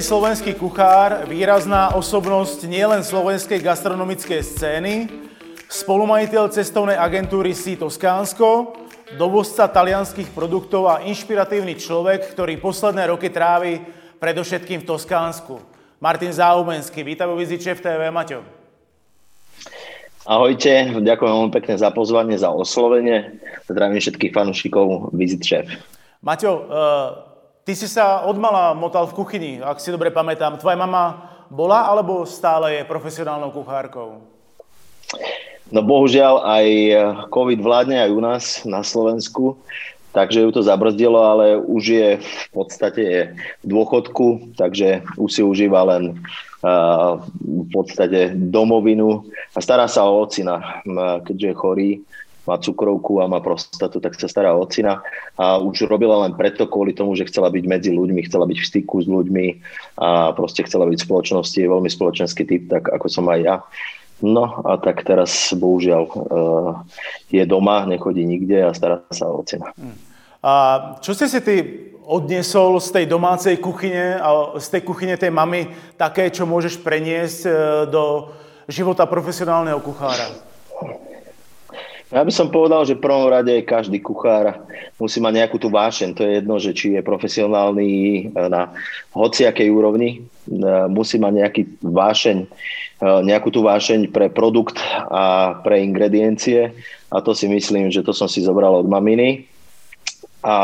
Skvelý slovenský kuchár, výrazná osobnosť nielen slovenskej gastronomickej scény, spolumajiteľ cestovnej agentúry Si Toskánsko, dovozca talianských produktov a inšpiratívny človek, ktorý posledné roky trávi predovšetkým v Toskánsku. Martin Záumenský, vítam vo Viziče v TV, Maťo. Ahojte, ďakujem veľmi pekne za pozvanie, za oslovenie. Zdravím všetkých fanúšikov Visit Chef. Maťo, uh Ty si sa odmala motal v kuchyni, ak si dobre pamätám. Tvoja mama bola alebo stále je profesionálnou kuchárkou? No bohužiaľ aj COVID vládne aj u nás na Slovensku, takže ju to zabrzdilo, ale už je v podstate je v dôchodku, takže už si užíva len uh, v podstate domovinu a stará sa o ocina, keďže je chorý má cukrovku a má prostatu, tak sa stará o ocina a už robila len preto kvôli tomu, že chcela byť medzi ľuďmi, chcela byť v styku s ľuďmi a proste chcela byť v spoločnosti, je veľmi spoločenský typ, tak ako som aj ja. No a tak teraz bohužiaľ uh, je doma, nechodí nikde a stará sa o ocina. Hmm. A čo ste si ty odniesol z tej domácej kuchyne a z tej kuchyne tej mamy také, čo môžeš preniesť e, do života profesionálneho kuchára? Ja by som povedal, že v prvom rade každý kuchár musí mať nejakú tú vášeň. To je jedno, že či je profesionálny eh, na hociakej úrovni, eh, musí mať nejaký vášeň, eh, nejakú tú vášeň pre produkt a pre ingrediencie. A to si myslím, že to som si zobral od maminy. A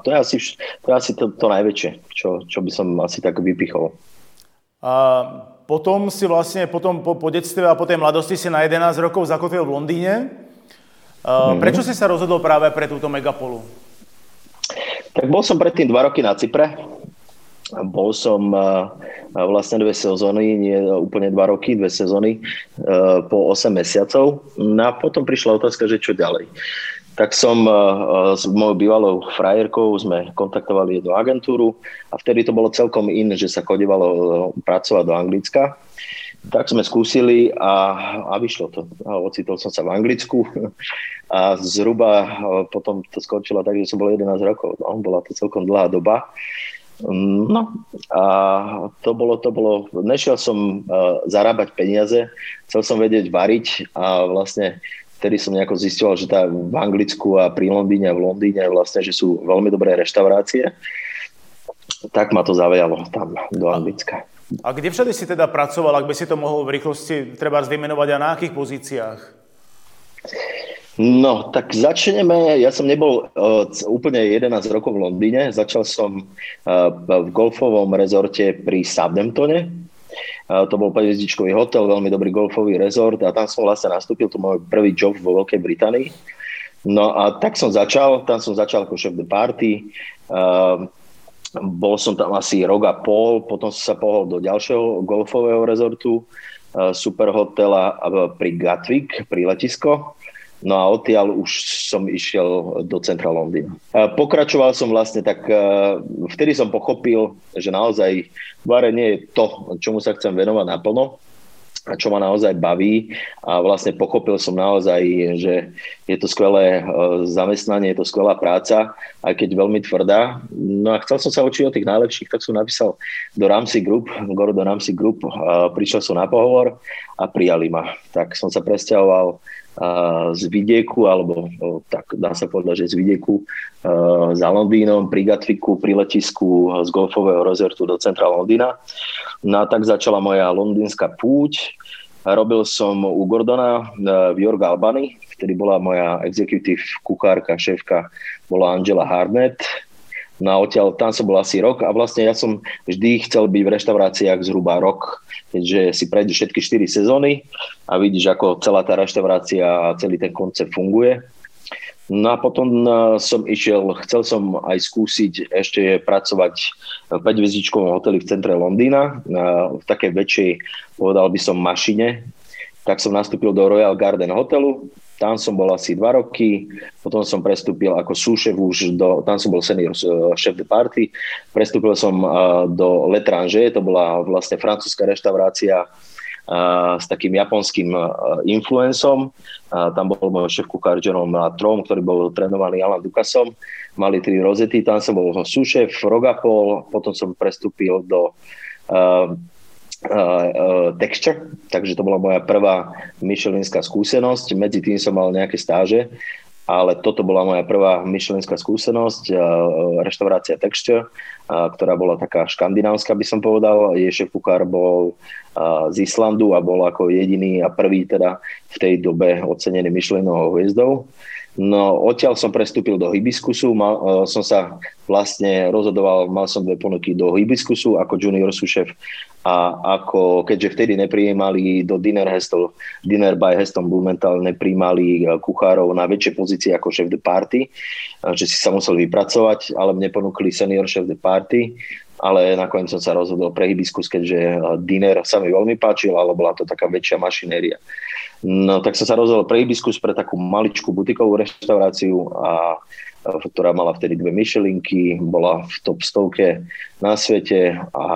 to je asi, to, je asi to, to najväčšie, čo, čo by som asi tak vypichol. A potom si vlastne, potom po, po detstve a po tej mladosti si na 11 rokov zakotvil v Londýne. Uh, prečo si sa rozhodol práve pre túto megapolu? Tak bol som predtým dva roky na Cypre. Bol som uh, vlastne dve sezóny, nie úplne dva roky, dve sezóny uh, po 8 mesiacov. No a potom prišla otázka, že čo ďalej. Tak som s mojou bývalou frajerkou sme kontaktovali jednu agentúru a vtedy to bolo celkom in, že sa chodívalo pracovať do Anglicka tak sme skúsili a, a vyšlo to. A ocitol som sa v Anglicku a zhruba potom to skončilo tak, že som bol 11 rokov. No, bola to celkom dlhá doba. No a to bolo, to bolo, nešiel som uh, zarábať peniaze, chcel som vedieť variť a vlastne vtedy som nejako zistil, že tá v Anglicku a pri Londýne a v Londýne vlastne, že sú veľmi dobré reštaurácie. Tak ma to zavialo tam do Anglicka. A kde všade si teda pracoval, ak by si to mohol v rýchlosti treba vymenovať a na akých pozíciách? No, tak začneme. Ja som nebol uh, úplne 11 rokov v Londýne. Začal som uh, v golfovom rezorte pri Southamptone. Uh, to bol 5 hotel, veľmi dobrý golfový rezort a tam som vlastne nastúpil, to môj prvý job vo Veľkej Británii. No a tak som začal, tam som začal ako šéf de party. Uh, bol som tam asi rok a pol, potom som sa pohol do ďalšieho golfového rezortu, e, superhotela pri Gatwick, pri letisko. No a odtiaľ už som išiel do centra Londýna. E, pokračoval som vlastne tak, e, vtedy som pochopil, že naozaj bare nie je to, čomu sa chcem venovať naplno a čo ma naozaj baví a vlastne pochopil som naozaj, že je to skvelé e, zamestnanie, je to skvelá práca, aj keď veľmi tvrdá. No a chcel som sa učiť o tých najlepších, tak som napísal do Ramsey Group, do Ramsey Group, prišiel som na pohovor a prijali ma. Tak som sa presťahoval z vidieku, alebo tak dá sa povedať, že z vidieku za Londýnom, pri Gatviku, pri letisku z golfového rezortu do centra Londýna. No a tak začala moja londýnska púť. Robil som u Gordona v York Albany, vtedy bola moja executive kuchárka, šéfka, bola Angela Harnett. No a odtiaľ, tam som bol asi rok a vlastne ja som vždy chcel byť v reštauráciách zhruba rok, keďže si prejdeš všetky 4 sezóny a vidíš, ako celá tá reštaurácia a celý ten koncept funguje. No a potom e, som išiel, chcel som aj skúsiť ešte pracovať v 5 hoteli v centre Londýna, e, v takej väčšej, povedal by som, mašine. Tak som nastúpil do Royal Garden hotelu, tam som bol asi dva roky, potom som prestúpil ako súšev už do, tam som bol senior šéf de party, prestúpil som do Letrange, to bola vlastne francúzska reštaurácia s takým japonským influencom. Tam bol môj šéf kuchár Jerome Trom, ktorý bol trénovaný Alan Dukasom. Mali tri rozety, tam som bol súšef, rogapol, potom som prestúpil do texture, takže to bola moja prvá myšelinská skúsenosť. Medzi tým som mal nejaké stáže, ale toto bola moja prvá myšelinská skúsenosť, uh, reštaurácia texture, ktorá bola taká škandinávska, by som povedal. Je šéf kuchár bol z Islandu a bol ako jediný a prvý teda v tej dobe ocenený myšlenou hviezdou. No, odtiaľ som prestúpil do Hibiskusu, mal, uh, som sa vlastne rozhodoval, mal som dve ponuky do Hibiskusu ako junior šéf a ako, keďže vtedy neprijímali do Dinner, Hestel, Dinner by Heston Blumenthal nepríjmali uh, kuchárov na väčšie pozície ako šéf de party, uh, že si sa musel vypracovať, ale mne ponúkli senior šéf de party, ale nakoniec som sa rozhodol pre Hibiskus, keďže uh, Dinner sa mi veľmi páčil, ale bola to taká väčšia mašinéria. No tak som sa rozhodol pre Hibiskus, pre takú maličkú butikovú reštauráciu, a, ktorá mala vtedy dve myšelinky, bola v top stovke na svete a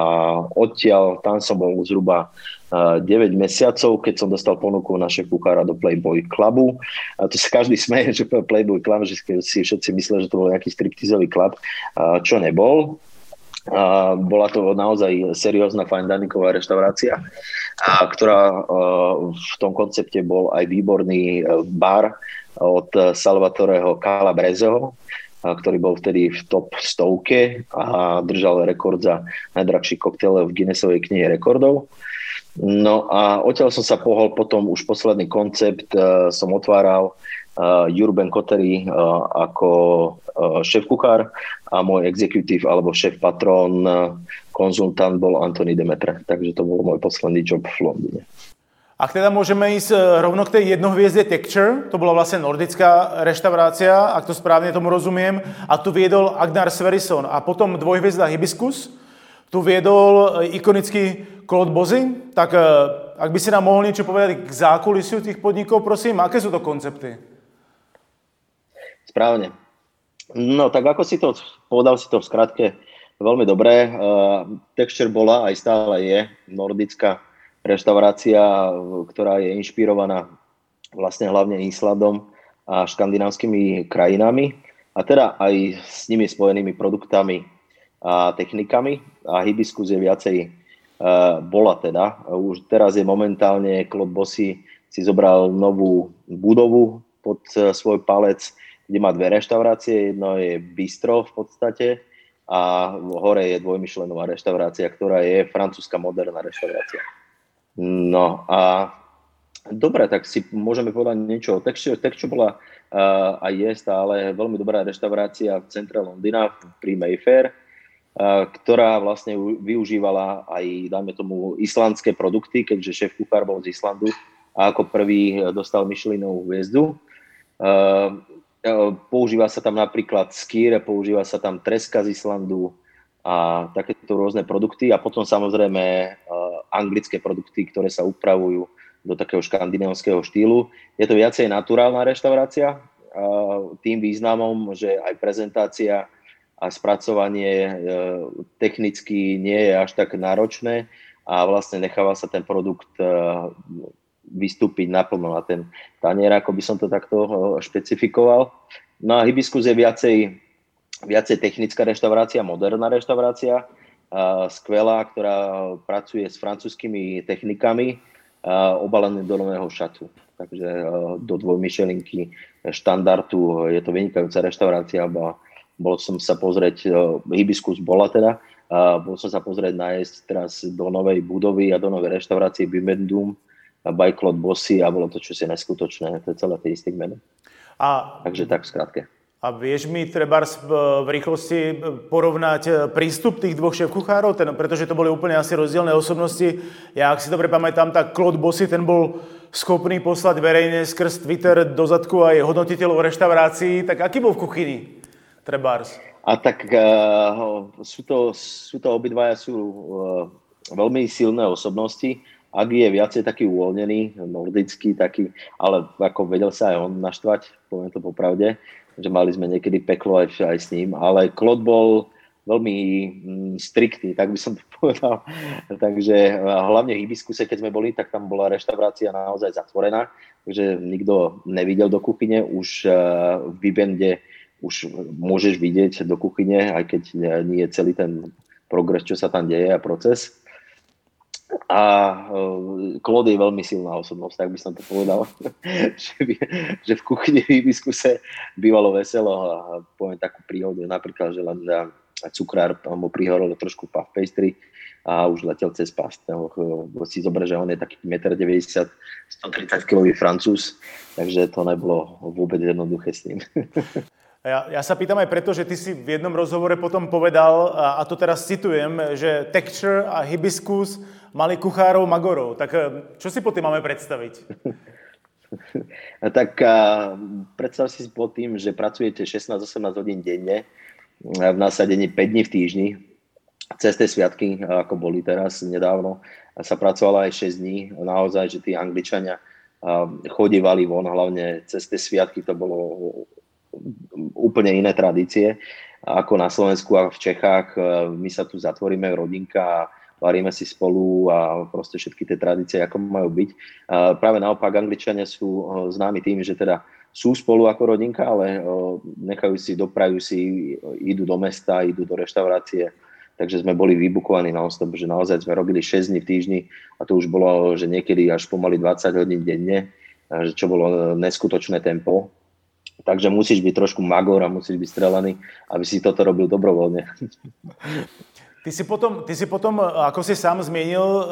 odtiaľ tam som bol zhruba 9 mesiacov, keď som dostal ponuku na šéf kuchára do Playboy Clubu. A to sa každý smeje, že Playboy Club, že si všetci myslia, že to bol nejaký striptizový klub, čo nebol. A bola to naozaj seriózna fine diningová reštaurácia, a ktorá v tom koncepte bol aj výborný e, bar od Salvatoreho Calabrezeho, ktorý bol vtedy v top stovke a držal rekord za najdrahší koktail v Guinnessovej knihe rekordov. No a odtiaľ som sa pohol potom už posledný koncept, e, som otváral Jurben Kotery uh, ako uh, šéf kuchár a môj executive alebo šéf patron, uh, konzultant bol Anthony Demetre. Takže to bol môj posledný job v Londýne. Ak teda môžeme ísť rovno k tej jednohviezde Texture, to bola vlastne nordická reštaurácia, ak to správne tomu rozumiem, a tu viedol Agnar Sverison a potom dvojhviezda Hibiscus, tu viedol ikonický Claude Bozy, tak ak by si nám mohol niečo povedať k zákulisiu tých podnikov, prosím, aké sú to koncepty? Správne. No tak ako si to, povedal si to v skratke veľmi dobré. Uh, Texture bola aj stále je nordická reštaurácia, ktorá je inšpirovaná vlastne hlavne Islandom a škandinávskymi krajinami a teda aj s nimi spojenými produktami a technikami a hibiskus je viacej uh, bola teda. Už teraz je momentálne Bossy si zobral novú budovu pod uh, svoj palec, kde má dve reštaurácie. Jedno je bistro v podstate a hore je dvojmyšlenová reštaurácia, ktorá je francúzska moderná reštaurácia. No a dobre, tak si môžeme povedať niečo o Texture. Texture bola uh, a je stále veľmi dobrá reštaurácia v centre Londýna pri Mayfair, uh, ktorá vlastne využívala aj, dajme tomu, islandské produkty, keďže šéf kuchár bol z Islandu a ako prvý dostal Michelinovú hviezdu. Uh, E, používa sa tam napríklad skýr, používa sa tam treska z Islandu a takéto rôzne produkty a potom samozrejme e, anglické produkty, ktoré sa upravujú do takého škandinávského štýlu. Je to viacej naturálna reštaurácia, e, tým významom, že aj prezentácia a spracovanie technicky nie je až tak náročné a vlastne necháva sa ten produkt vystúpiť naplno na ten tanier, ako by som to takto špecifikoval. No a Hibiskus je viacej, viacej technická reštaurácia, moderná reštaurácia, skvelá, ktorá pracuje s francúzskými technikami, obalený do nového šatu. Takže do dvojmyšelinky štandardu je to vynikajúca reštaurácia. Bol som sa pozrieť, Hibiskus bola teda, bol som sa pozrieť nájsť teraz do novej budovy a do novej reštaurácie Bimendum, Claude Bossy a bolo to čosi neskutočné. To je celé tie isté meno. A, Takže tak v skratke. A vieš mi treba v rýchlosti porovnať e, prístup tých dvoch šéf-kuchárov, ten, pretože to boli úplne asi rozdielne osobnosti. Ja, ak si dobre pamätám, tak Claude Bossy, ten bol schopný poslať verejne skrz Twitter do zadku aj hodnotiteľov reštaurácií. Tak aký bol v kuchyni Trebárs? A tak uh, sú, to, sú to obidvaja sú uh, veľmi silné osobnosti ak je viacej taký uvoľnený, nordický taký, ale ako vedel sa aj on naštvať, poviem to popravde, že mali sme niekedy peklo aj, aj s ním, ale Klod bol veľmi mm, striktný, tak by som to povedal. Takže hlavne v Hibiskuse, keď sme boli, tak tam bola reštaurácia naozaj zatvorená, takže nikto nevidel do kuchyne. Už v Vibende už môžeš vidieť do kuchyne, aj keď nie je celý ten progres, čo sa tam deje a proces. A Klod je veľmi silná osobnosť, tak by som to povedal, že, by, že v kuchyni v Ibiskuse bývalo veselo a poviem takú príhodu, napríklad, že len cukrár mu prihorol trošku puff pastry a už letel cez past. Si zober, že on je taký 1,90 m, 130 kg francúz, takže to nebolo vôbec jednoduché s ním. Ja, ja sa pýtam aj preto, že ty si v jednom rozhovore potom povedal, a, a to teraz citujem, že texture a hibiscus mali kuchárov magorov. Tak e, čo si po tým máme predstaviť? tak a, predstav si pod tým, že pracujete 16-18 hodín denne, v nasadení 5 dní v týždni, cez tie sviatky, ako boli teraz nedávno, sa pracovalo aj 6 dní. Naozaj, že tí Angličania chodívali von, hlavne cez tie sviatky to bolo úplne iné tradície ako na Slovensku a v Čechách. My sa tu zatvoríme, rodinka varíme si spolu a proste všetky tie tradície, ako majú byť. Práve naopak, Angličania sú známi tým, že teda sú spolu ako rodinka, ale nechajú si, doprajú si, idú do mesta, idú do reštaurácie, takže sme boli vybukovaní na stop že naozaj sme robili 6 dní v týždni a to už bolo, že niekedy až pomaly 20 hodín denne, čo bolo neskutočné tempo. Takže musíš byť trošku magor a musíš byť strelený, aby si toto robil dobrovoľne. Ty si potom, ty si potom ako si sám zmienil, uh,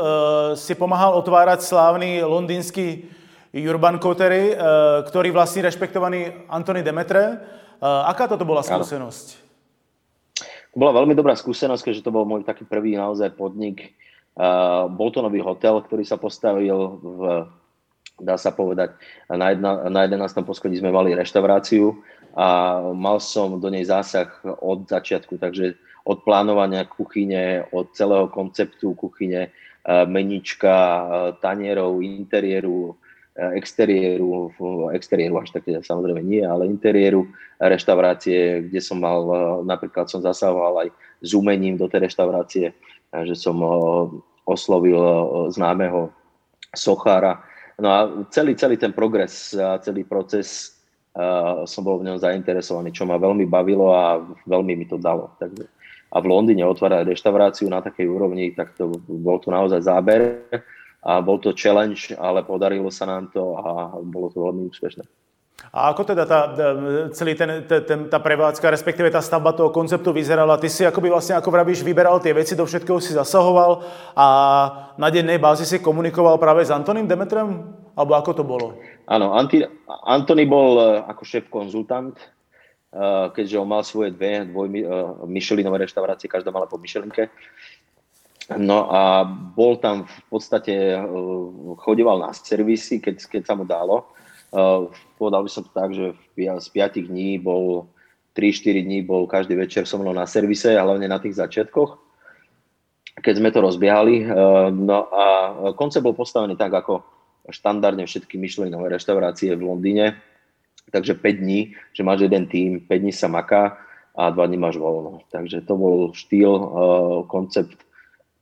si pomáhal otvárať slávny londýnsky Urban Cotery, uh, ktorý vlastní rešpektovaný Antony Demetre. Uh, aká toto bola skúsenosť? bola veľmi dobrá skúsenosť, keďže to bol môj taký prvý naozaj podnik. Uh, bol to nový hotel, ktorý sa postavil v, dá sa povedať, na, jedna, na 11. poschodí sme mali reštauráciu a mal som do nej zásah od začiatku, takže od plánovania kuchyne, od celého konceptu kuchyne, menička, tanierov, interiéru, exteriéru, exteriéru až také samozrejme nie, ale interiéru reštaurácie, kde som mal, e, napríklad som zasahoval aj s umením do tej reštaurácie, že som e, oslovil e, známeho sochára. No a celý, celý ten progres celý proces som bol v ňom zainteresovaný, čo ma veľmi bavilo a veľmi mi to dalo. Takže, a v Londýne otvárať reštauráciu na takej úrovni, tak to bol to naozaj záber a bol to challenge, ale podarilo sa nám to a bolo to veľmi úspešné. A ako teda tá, celý ten, ten, tá prevádzka, respektíve tá stavba toho konceptu vyzerala? Ty si akoby vlastne, ako vravíš, vyberal tie veci, do všetkého si zasahoval a na dennej bázi si komunikoval práve s Antoním Demetrem? Alebo ako to bolo? Áno, Antony bol e, ako šéf konzultant, keďže on mal svoje dve dvoj e, Michelinové reštaurácie, každá mala po Michelinke. No a bol tam v podstate, uh, chodeval na servisy, keď, keď sa mu dalo. Uh, povedal by som to tak, že z 5 dní bol 3-4 dní bol každý večer so mnou na servise, a hlavne na tých začiatkoch, keď sme to rozbiehali. No a koncept bol postavený tak, ako štandardne všetky myšlenové reštaurácie v Londýne. Takže 5 dní, že máš jeden tým, 5 dní sa maká a 2 dní máš voľno. Takže to bol štýl, koncept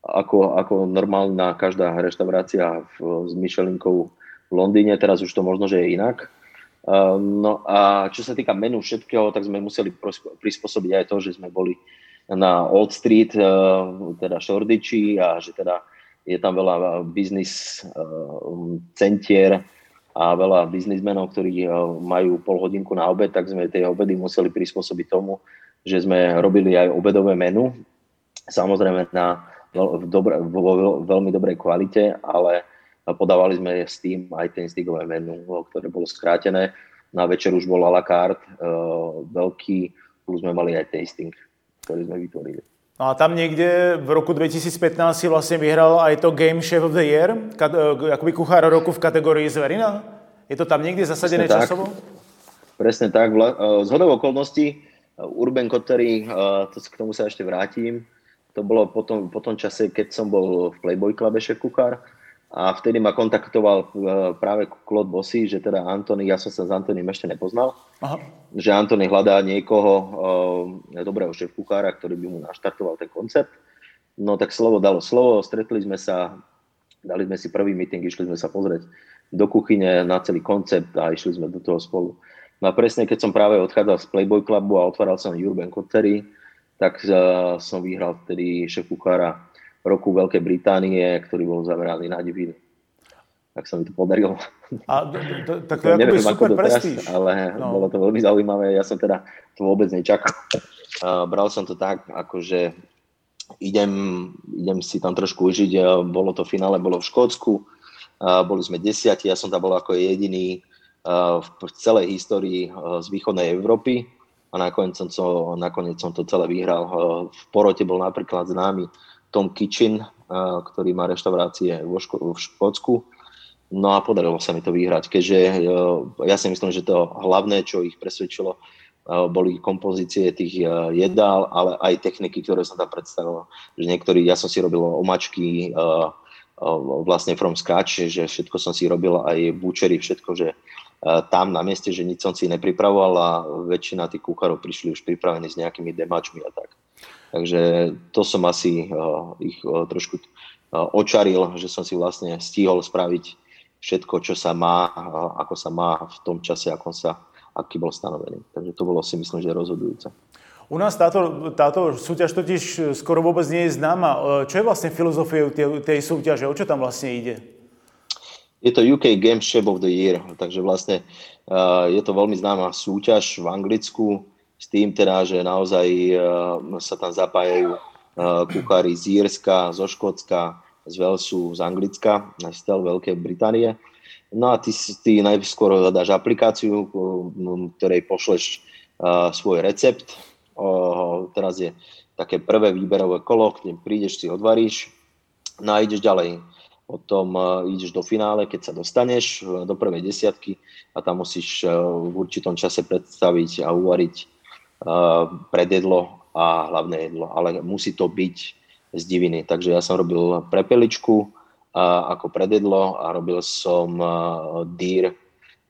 ako, ako normálna každá reštaurácia v, s Michelinkou v Londýne, teraz už to možno, že je inak. Uh, no a čo sa týka menu všetkého, tak sme museli prispôsobiť aj to, že sme boli na Old Street, uh, teda Shoreditchi a že teda je tam veľa biznis uh, centier a veľa biznismenov, ktorí majú pol hodinku na obed, tak sme tie obedy museli prispôsobiť tomu, že sme robili aj obedové menu. Samozrejme na v, dobre, vo veľmi dobrej kvalite, ale podávali sme s tým aj ten stigové menu, ktoré bolo skrátené. Na večer už bol a la carte, uh, veľký, plus sme mali aj tasting, ktorý sme vytvorili. No a tam niekde v roku 2015 si vlastne vyhral aj to Game Chef of the Year, e, akoby kuchár roku v kategórii zverina? Je to tam niekde zasadené Presne časovo? Tak. Presne tak. E, z hodov okolností Urban Cottery, to, k tomu sa ešte vrátim, to bolo potom, po tom čase, keď som bol v Playboy Clube šéf kuchár a vtedy ma kontaktoval e, práve Claude Bossy, že teda Antony, ja som sa s Antonym ešte nepoznal, Aha. že Antony hľadá niekoho uh, dobrého šéf ktorý by mu naštartoval ten koncept. No tak slovo dalo slovo, stretli sme sa, dali sme si prvý meeting, išli sme sa pozrieť do kuchyne na celý koncept a išli sme do toho spolu. No a presne keď som práve odchádzal z Playboy Clubu a otváral som Urban Cottery, tak uh, som vyhral vtedy šéf kuchára roku Veľkej Británie, ktorý bol zameraný na divinu. Tak sa mi to podarilo. A to, tak to je neviem, super prestíž. ale no. bolo to veľmi zaujímavé. Ja som teda to vôbec nečakal. Bral som to tak, akože idem, idem si tam trošku užiť. Bolo to finále, bolo v Škótsku. Boli sme desiati, ja som tam bol ako jediný v celej histórii z východnej Európy a nakoniec som, to, nakoniec som to celé vyhral. V porote bol napríklad známy Tom Kitchen, ktorý má reštaurácie vo Ško- v Škótsku No a podarilo sa mi to vyhrať, keďže e, ja si myslím, že to hlavné, čo ich presvedčilo, e, boli kompozície tých jedál, ale aj techniky, ktoré som tam predstavil. Že niektorí, ja som si robil omačky vlastne from scratch, že všetko som si robil, aj búčery, všetko, že tam na mieste, že nič som si nepripravoval a väčšina tých kuchárov prišli už pripravení s nejakými demáčmi a tak. Takže to som asi ich trošku očaril, že som si vlastne stihol spraviť všetko, čo sa má, ako sa má v tom čase, ako sa, aký bol stanovený. Takže to bolo si myslím, že rozhodujúce. U nás táto, táto súťaž totiž skoro vôbec nie je známa. Čo je vlastne filozofiou tej, tej súťaže? O čo tam vlastne ide? Je to UK Games Chef of the Year, takže vlastne je to veľmi známa súťaž v Anglicku s tým teda, že naozaj uh, sa tam zapájajú uh, kuchári z Írska, zo Škótska, z Walesu, z Anglicka, stel Veľkej Británie. No a ty, ty najskôr zadáš aplikáciu, ktorej pošleš uh, svoj recept. Teraz je také prvé výberové kolo, kde prídeš, si odvaríš, no a ideš ďalej. Potom ideš do finále, keď sa dostaneš do prvej desiatky a tam musíš v určitom čase predstaviť a uvariť predjedlo a hlavné jedlo. Ale musí to byť z diviny. Takže ja som robil prepeličku a, ako predjedlo a robil som dýr,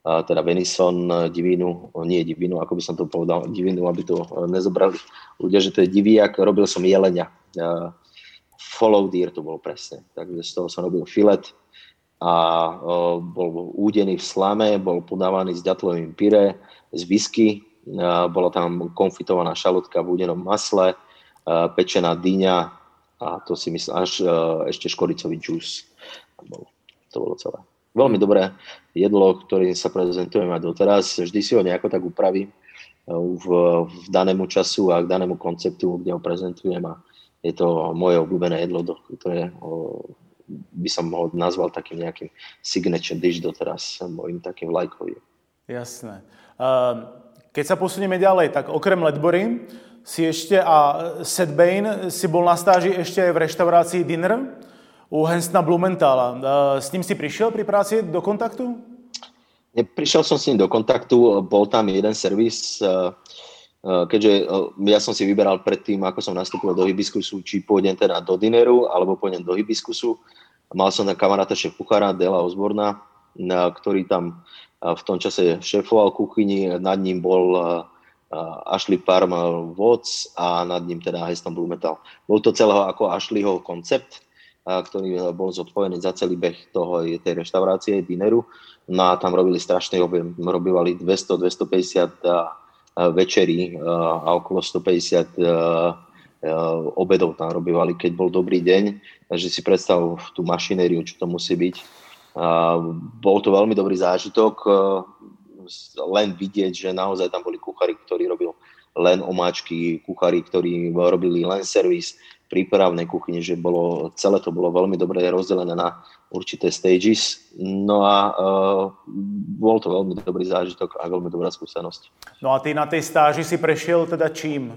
teda venison, divinu, nie divinu, ako by som to povedal, divinu, aby to nezobrali ľudia, že to je diviak. Robil som jelenia. Follow deer to bolo presne. Takže z toho som robil filet a bol údený v slame, bol podávaný s ďatlovým pyré, z whisky, bola tam konfitovaná šalotka v údenom masle, pečená dyňa, a to si myslím, až uh, ešte škoricový džús. To bolo celé. Veľmi dobré jedlo, ktorým sa prezentujem aj doteraz. Vždy si ho nejako tak upravím v, v danému času a k danému konceptu, kde ho prezentujem a je to moje obľúbené jedlo, ktoré by som ho nazval takým nejakým signature dish doteraz, môjim takým lajkovým. Jasné. Keď sa posunieme ďalej, tak okrem Ledbory si ešte a Seth Bain si bol na stáži ešte aj v reštaurácii Dinner u Henstona Blumenthala. S ním si prišiel pri práci do kontaktu? Prišiel som s ním do kontaktu, bol tam jeden servis, keďže ja som si vyberal predtým, ako som nastúpil do Hibiskusu, či pôjdem teda do Dineru, alebo pôjdem do Hibiskusu. Mal som tam kamaráta šéf kuchára Dela Osborna, ktorý tam v tom čase šéfoval kuchyni, nad ním bol Ashley Parma Watts a nad ním teda Heston Blumenthal. Bol to celého ako Ashleyho koncept, ktorý bol zodpovedný za celý beh toho, tej reštaurácie, dineru. No a tam robili strašný objem, robívali 200-250 večerí a okolo 150 obedov tam robívali, keď bol dobrý deň. Takže si predstav tú mašinériu, čo to musí byť. Bol to veľmi dobrý zážitok len vidieť, že naozaj tam boli kuchári, ktorí robil len omáčky, kuchári, ktorí robili len servis, prípravnej kuchyne, že bolo, celé to bolo veľmi dobre rozdelené na určité stages. No a uh, bol to veľmi dobrý zážitok a veľmi dobrá skúsenosť. No a ty na tej stáži si prešiel teda čím?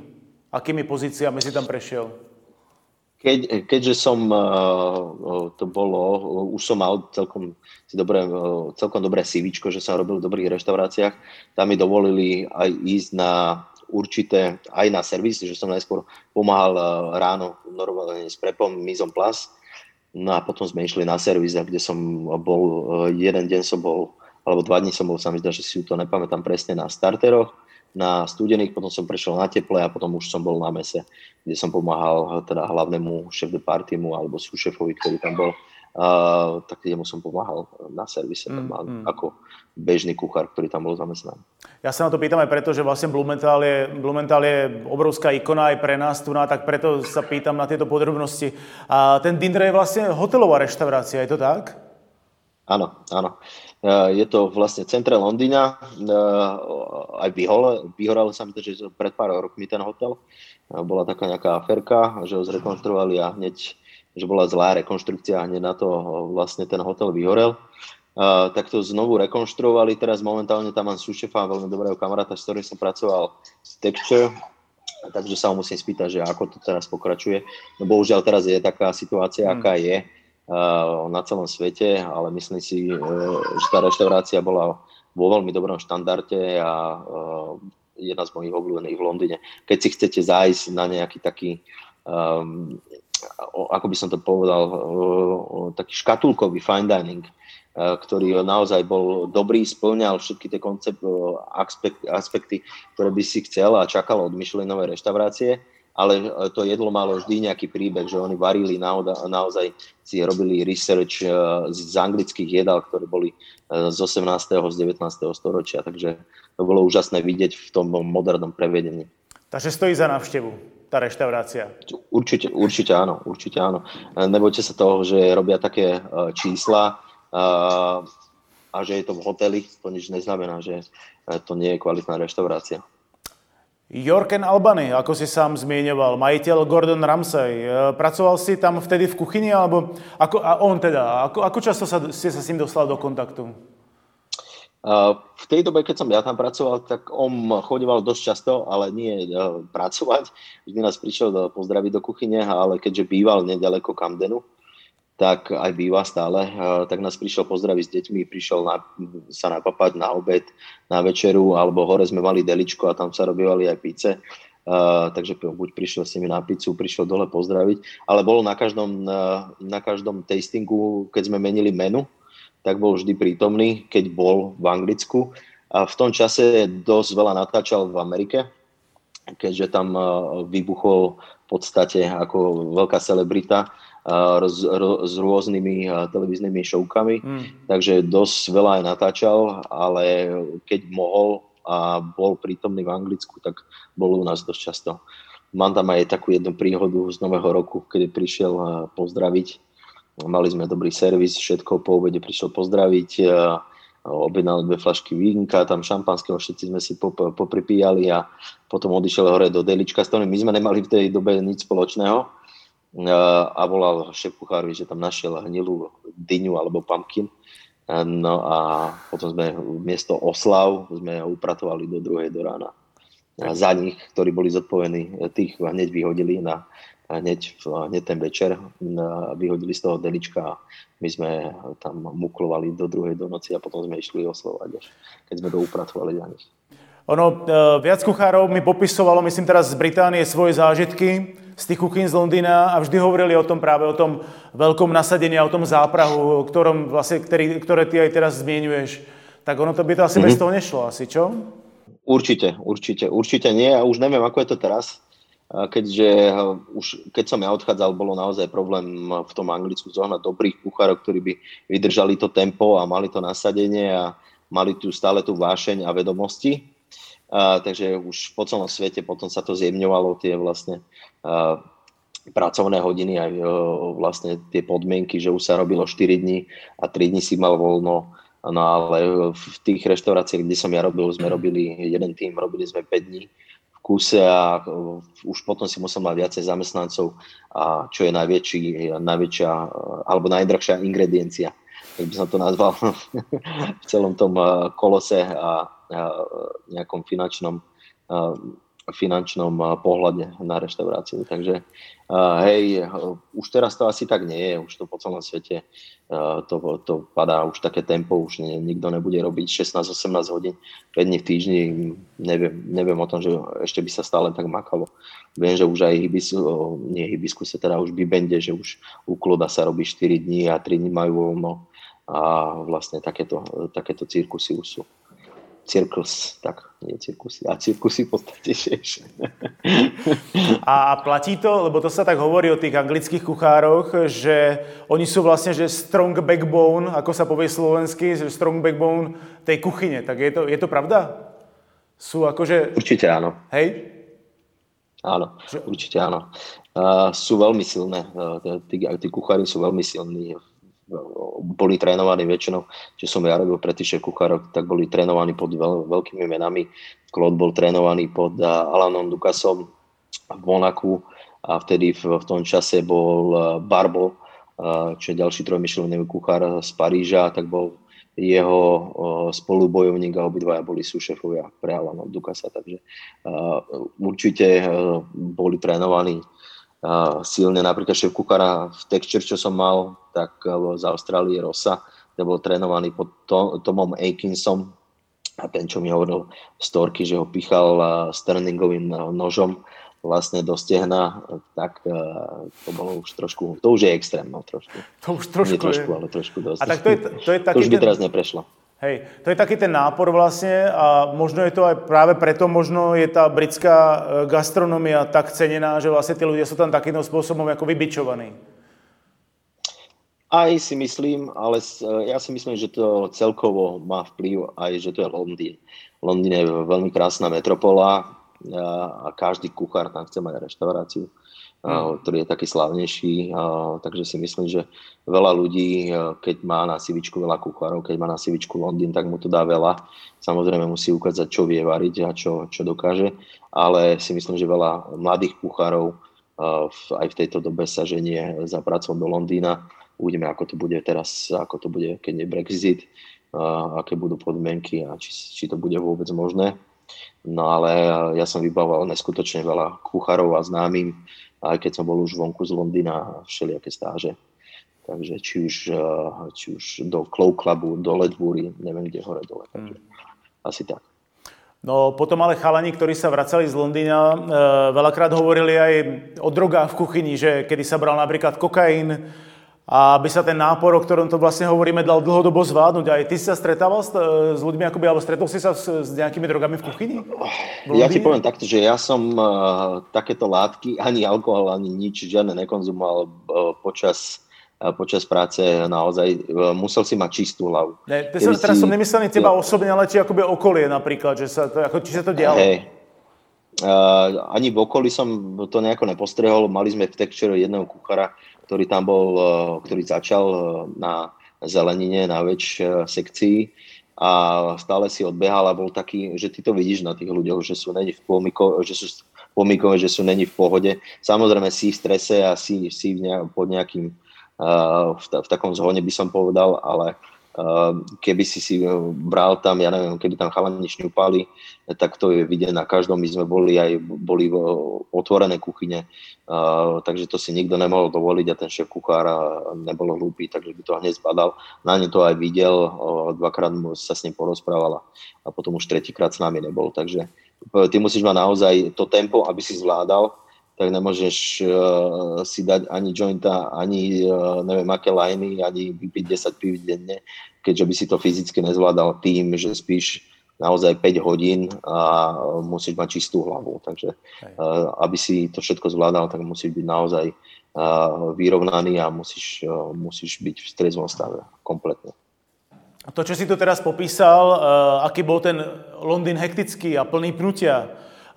Akými pozíciami si tam prešiel? Keď, keďže som, eh, to bolo, už som mal celkom, si dobré, celkom dobré CV, že som robil v dobrých reštauráciách, tam mi dovolili aj ísť na určité, aj na servis, že som najskôr pomáhal eh, ráno normálne s prepom Mizom Plus, no a potom sme išli na servis, kde som bol, eh, jeden deň som bol, alebo dva dní som bol, sa mi zdá, že si to nepamätám presne, na starteroch, na studených, potom som prešiel na teple a potom už som bol na mese, kde som pomáhal teda hlavnému šéf de partimu alebo súšefovi, ktorý tam bol uh, tak jemu som pomáhal na servise mm, mm. ako bežný kuchár, ktorý tam bol zamestnaný. Ja sa na to pýtam aj preto, že vlastne Blumenthal je, Blumenthal je obrovská ikona aj pre nás tu, no, tak preto sa pýtam na tieto podrobnosti. A ten Dindre je vlastne hotelová reštaurácia, je to tak? Áno, áno. Je to vlastne centre Londýna, aj vyhorel, vyhorel sa mi to, že pred pár rokmi ten hotel. Bola taká nejaká aferka, že ho zrekonštruovali a hneď, že bola zlá rekonštrukcia a hneď na to vlastne ten hotel vyhorel. Uh, tak to znovu rekonštruovali. Teraz momentálne tam mám sušefa, veľmi dobrého kamaráta, s ktorým som pracoval z Texture, takže sa ho musím spýtať, že ako to teraz pokračuje. No bohužiaľ teraz je taká situácia, hmm. aká je na celom svete, ale myslím si, uh, že tá reštaurácia bola vo veľmi dobrom štandarde a uh, jedna z mojich obľúbených v Londýne. Keď si chcete zájsť na nejaký taký um, ako by som to povedal, taký škatulkový fine dining, Eh, ktorý naozaj bol dobrý, splňal všetky tie koncept, eh, aspekty, ktoré by si chcel a čakal od Michelinové reštaurácie, ale eh, to jedlo malo vždy nejaký príbeh, že oni varili naozaj, si robili research z anglických jedál, ktoré boli z 18. z 19. storočia, takže to bolo úžasné vidieť v tom modernom prevedení. Takže stojí za návštevu tá reštaurácia. Určite, určite áno, určite áno. Nebojte sa toho, že robia také čísla, a že je to v hoteli, to nič neznamená, že to nie je kvalitná reštaurácia. Jorken Albany, ako si sám zmieňoval, majiteľ Gordon Ramsay. E, pracoval si tam vtedy v kuchyni, alebo ako, a on teda, ako, ako často sa, ste sa s ním dostal do kontaktu? V tej dobe, keď som ja tam pracoval, tak on chodeval dosť často, ale nie e, pracovať. Vždy nás prišiel pozdraviť do kuchyne, ale keďže býval nedaleko Camdenu, tak aj býva stále, tak nás prišiel pozdraviť s deťmi, prišiel na, sa napapať na obed, na večeru, alebo hore sme mali deličko a tam sa robívali aj pice. Uh, takže buď prišiel s nimi na pizzu, prišiel dole pozdraviť, ale bolo na každom, na, na každom tastingu, keď sme menili menu, tak bol vždy prítomný, keď bol v Anglicku. A v tom čase dosť veľa natáčal v Amerike, keďže tam vybuchol v podstate ako veľká celebrita s, s rôznymi televíznymi šovkami, mm. takže dosť veľa aj natáčal, ale keď mohol a bol prítomný v Anglicku, tak bol u nás dosť často. Mám tam aj takú jednu príhodu z Nového roku, kedy prišiel pozdraviť. Mali sme dobrý servis, všetko po obede prišiel pozdraviť, objednali dve flašky vínka, tam šampanského, všetci sme si popripíjali a potom odišiel hore do delička, s ktorým my sme nemali v tej dobe nič spoločného a volal šéf kuchárovi, že tam našiel hnilú dyňu alebo pumpkin. No a potom sme miesto oslav sme upratovali do druhej do rána. A za nich, ktorí boli zodpovední, tých hneď vyhodili na hneď, hneď ten večer, vyhodili z toho delička a my sme tam muklovali do druhej do noci a potom sme išli oslovať, keď sme to upratovali za nich. Ono, e, viac kuchárov mi popisovalo, myslím teraz z Británie, svoje zážitky z tých kuchyn z Londýna a vždy hovorili o tom práve, o tom veľkom nasadení a o tom záprahu, o ktorom vlastne, ktorý, ktoré ty aj teraz zmienuješ. Tak ono to by to asi mm-hmm. bez mhm. toho nešlo, asi čo? Určite, určite, určite nie a už neviem, ako je to teraz. Keďže e, už, keď som ja odchádzal, bolo naozaj problém v tom Anglicku zohnať dobrých kuchárov, ktorí by vydržali to tempo a mali to nasadenie a mali tu stále tú vášeň a vedomosti a, takže už po celom svete potom sa to zjemňovalo, tie vlastne pracovné hodiny, aj vlastne tie podmienky, že už sa robilo 4 dní a 3 dní si mal voľno. No ale v tých reštauráciách, kde som ja robil, sme robili jeden tým, robili sme 5 dní v kuse a už potom si musel mať viacej zamestnancov a čo je najväčší, najväčšia alebo najdrahšia ingrediencia, tak by som to nazval v celom tom kolose a nejakom finančnom, finančnom pohľade na reštauráciu. Takže hej, už teraz to asi tak nie je, už to po celom svete to, to padá už také tempo, už nie, nikto nebude robiť 16-18 hodín 5 dní v týždni, neviem, neviem o tom, že ešte by sa stále tak makalo. Viem, že už aj hibis, nie hibiskuse, teda už bibende, že už u kloda sa robí 4 dní a 3 dní majú voľno a vlastne takéto, takéto cirkusy už sú. Cirkus, tak nie cirkusy, a cirkusy v podstate tiež. A platí to, lebo to sa tak hovorí o tých anglických kuchároch, že oni sú vlastne, že strong backbone, ako sa povie slovensky, že strong backbone tej kuchyne. Tak je to, je to pravda? Sú akože... Určite áno. Hej? Áno, určite áno. Uh, sú veľmi silné. Uh, tí, tí kuchári sú veľmi silní boli trénovaní väčšinou, čo som ja robil pre tých kuchárov, tak boli trénovaní pod veľ, veľkými menami. Claude bol trénovaný pod Alanom Dukasom v Monaku a vtedy v, v tom čase bol Barbo, čo je ďalší trojmyšľovný kuchár z Paríža, tak bol jeho spolubojovník a obidvaja boli súšefovia pre Alana Dukasa, takže určite boli trénovaní silne. Napríklad šéf kuchára v Texture, čo som mal, tak e, z Austrálie Rosa, kde bol trénovaný pod Tomom Akinsom a ten, čo mi hovoril storky, že ho pichal Sterningovým e, nožom vlastne do stehna, tak e, to bolo už trošku, to už je extrém, no trošku. To už trošku Nie trošku, je. ale trošku dosť. A tak to je, to je taký to už by ten... teraz neprešlo. Hej, to je taký ten nápor vlastne a možno je to aj práve preto, možno je tá britská e, gastronomia tak cenená, že vlastne tí ľudia sú tam takýmto spôsobom ako vybičovaní. Aj si myslím, ale e, ja si myslím, že to celkovo má vplyv aj, že to je Londýn. Londýn je veľmi krásna metropola a každý kuchár tam chce mať reštauráciu. Ktorý je taký slavnejší. Takže si myslím, že veľa ľudí, keď má na sivičku veľa kuchárov, keď má na sivičku Londýn, tak mu to dá veľa. Samozrejme musí ukázať, čo vie variť a čo, čo dokáže, ale si myslím, že veľa mladých kuchárov aj v tejto dobe sa ženie za pracou do Londýna. Uvidíme, ako to bude teraz, ako to bude, keď je Brexit, aké budú podmienky a či, či to bude vôbec možné. No ale ja som vybavoval neskutočne veľa kuchárov a známym, aj keď som bol už vonku z Londýna a všelijaké stáže. Takže či už, eh, či už do Clow Clubu, do Ledbury, neviem kde hore dole. Takže hmm. asi tak. No potom ale chalani, ktorí sa vracali z Londýna, e, veľakrát hovorili aj o drogách v kuchyni, že kedy sa bral napríklad kokain, a aby sa ten nápor, o ktorom to vlastne hovoríme, dal dlhodobo zvládnuť. Aj ty si sa stretával s, s ľuďmi, akoby, alebo stretol si sa s, s nejakými drogami v kuchyni? V ja ti poviem takto, že ja som uh, takéto látky, ani alkohol, ani nič, žiadne nekonzumoval uh, počas počas práce naozaj musel si mať čistú hlavu. Ne, som, teraz si, som nemyslel teba ja, osobne, ale či akoby okolie napríklad, že sa to, ako, či sa to dialo. Hej, Uh, ani v okolí som to nejako nepostrehol. Mali sme v Texture jedného kuchára, ktorý tam bol, e, ktorý začal e, na zelenine na väč sekcii a stále si odbehal a bol taký, že ty to vidíš na tých ľuďoch, že sú není v pomiko, že sú pomikové, že sú není v pohode. Samozrejme si v strese a si, si v nejak, pod nejakým uh, v, v takom zhone by som povedal, ale uh, keby si si eh, bral tam, ja neviem, keby tam chalani šňupali, tak to je vidieť na každom. My sme boli aj boli otvorené kuchyne, ehm, takže to si nikto nemohol dovoliť a ten šéf kuchár nebol hlúpy, takže by to hneď zbadal. Na ne to aj videl, dvakrát sa s ním porozprával a potom už tretíkrát s nami nebol. Takže eh, ty musíš mať naozaj to tempo, aby si zvládal tak nemôžeš uh, si dať ani jointa, ani uh, neviem aké lajny, ani vypiť 10 pív denne, keďže by si to fyzicky nezvládal tým, že spíš naozaj 5 hodín a musíš mať čistú hlavu. Takže uh, aby si to všetko zvládal, tak musíš byť naozaj uh, vyrovnaný a musíš, uh, musíš byť v stresnom stave kompletne. To, čo si tu teraz popísal, aký bol ten Londýn hektický a plný pnutia,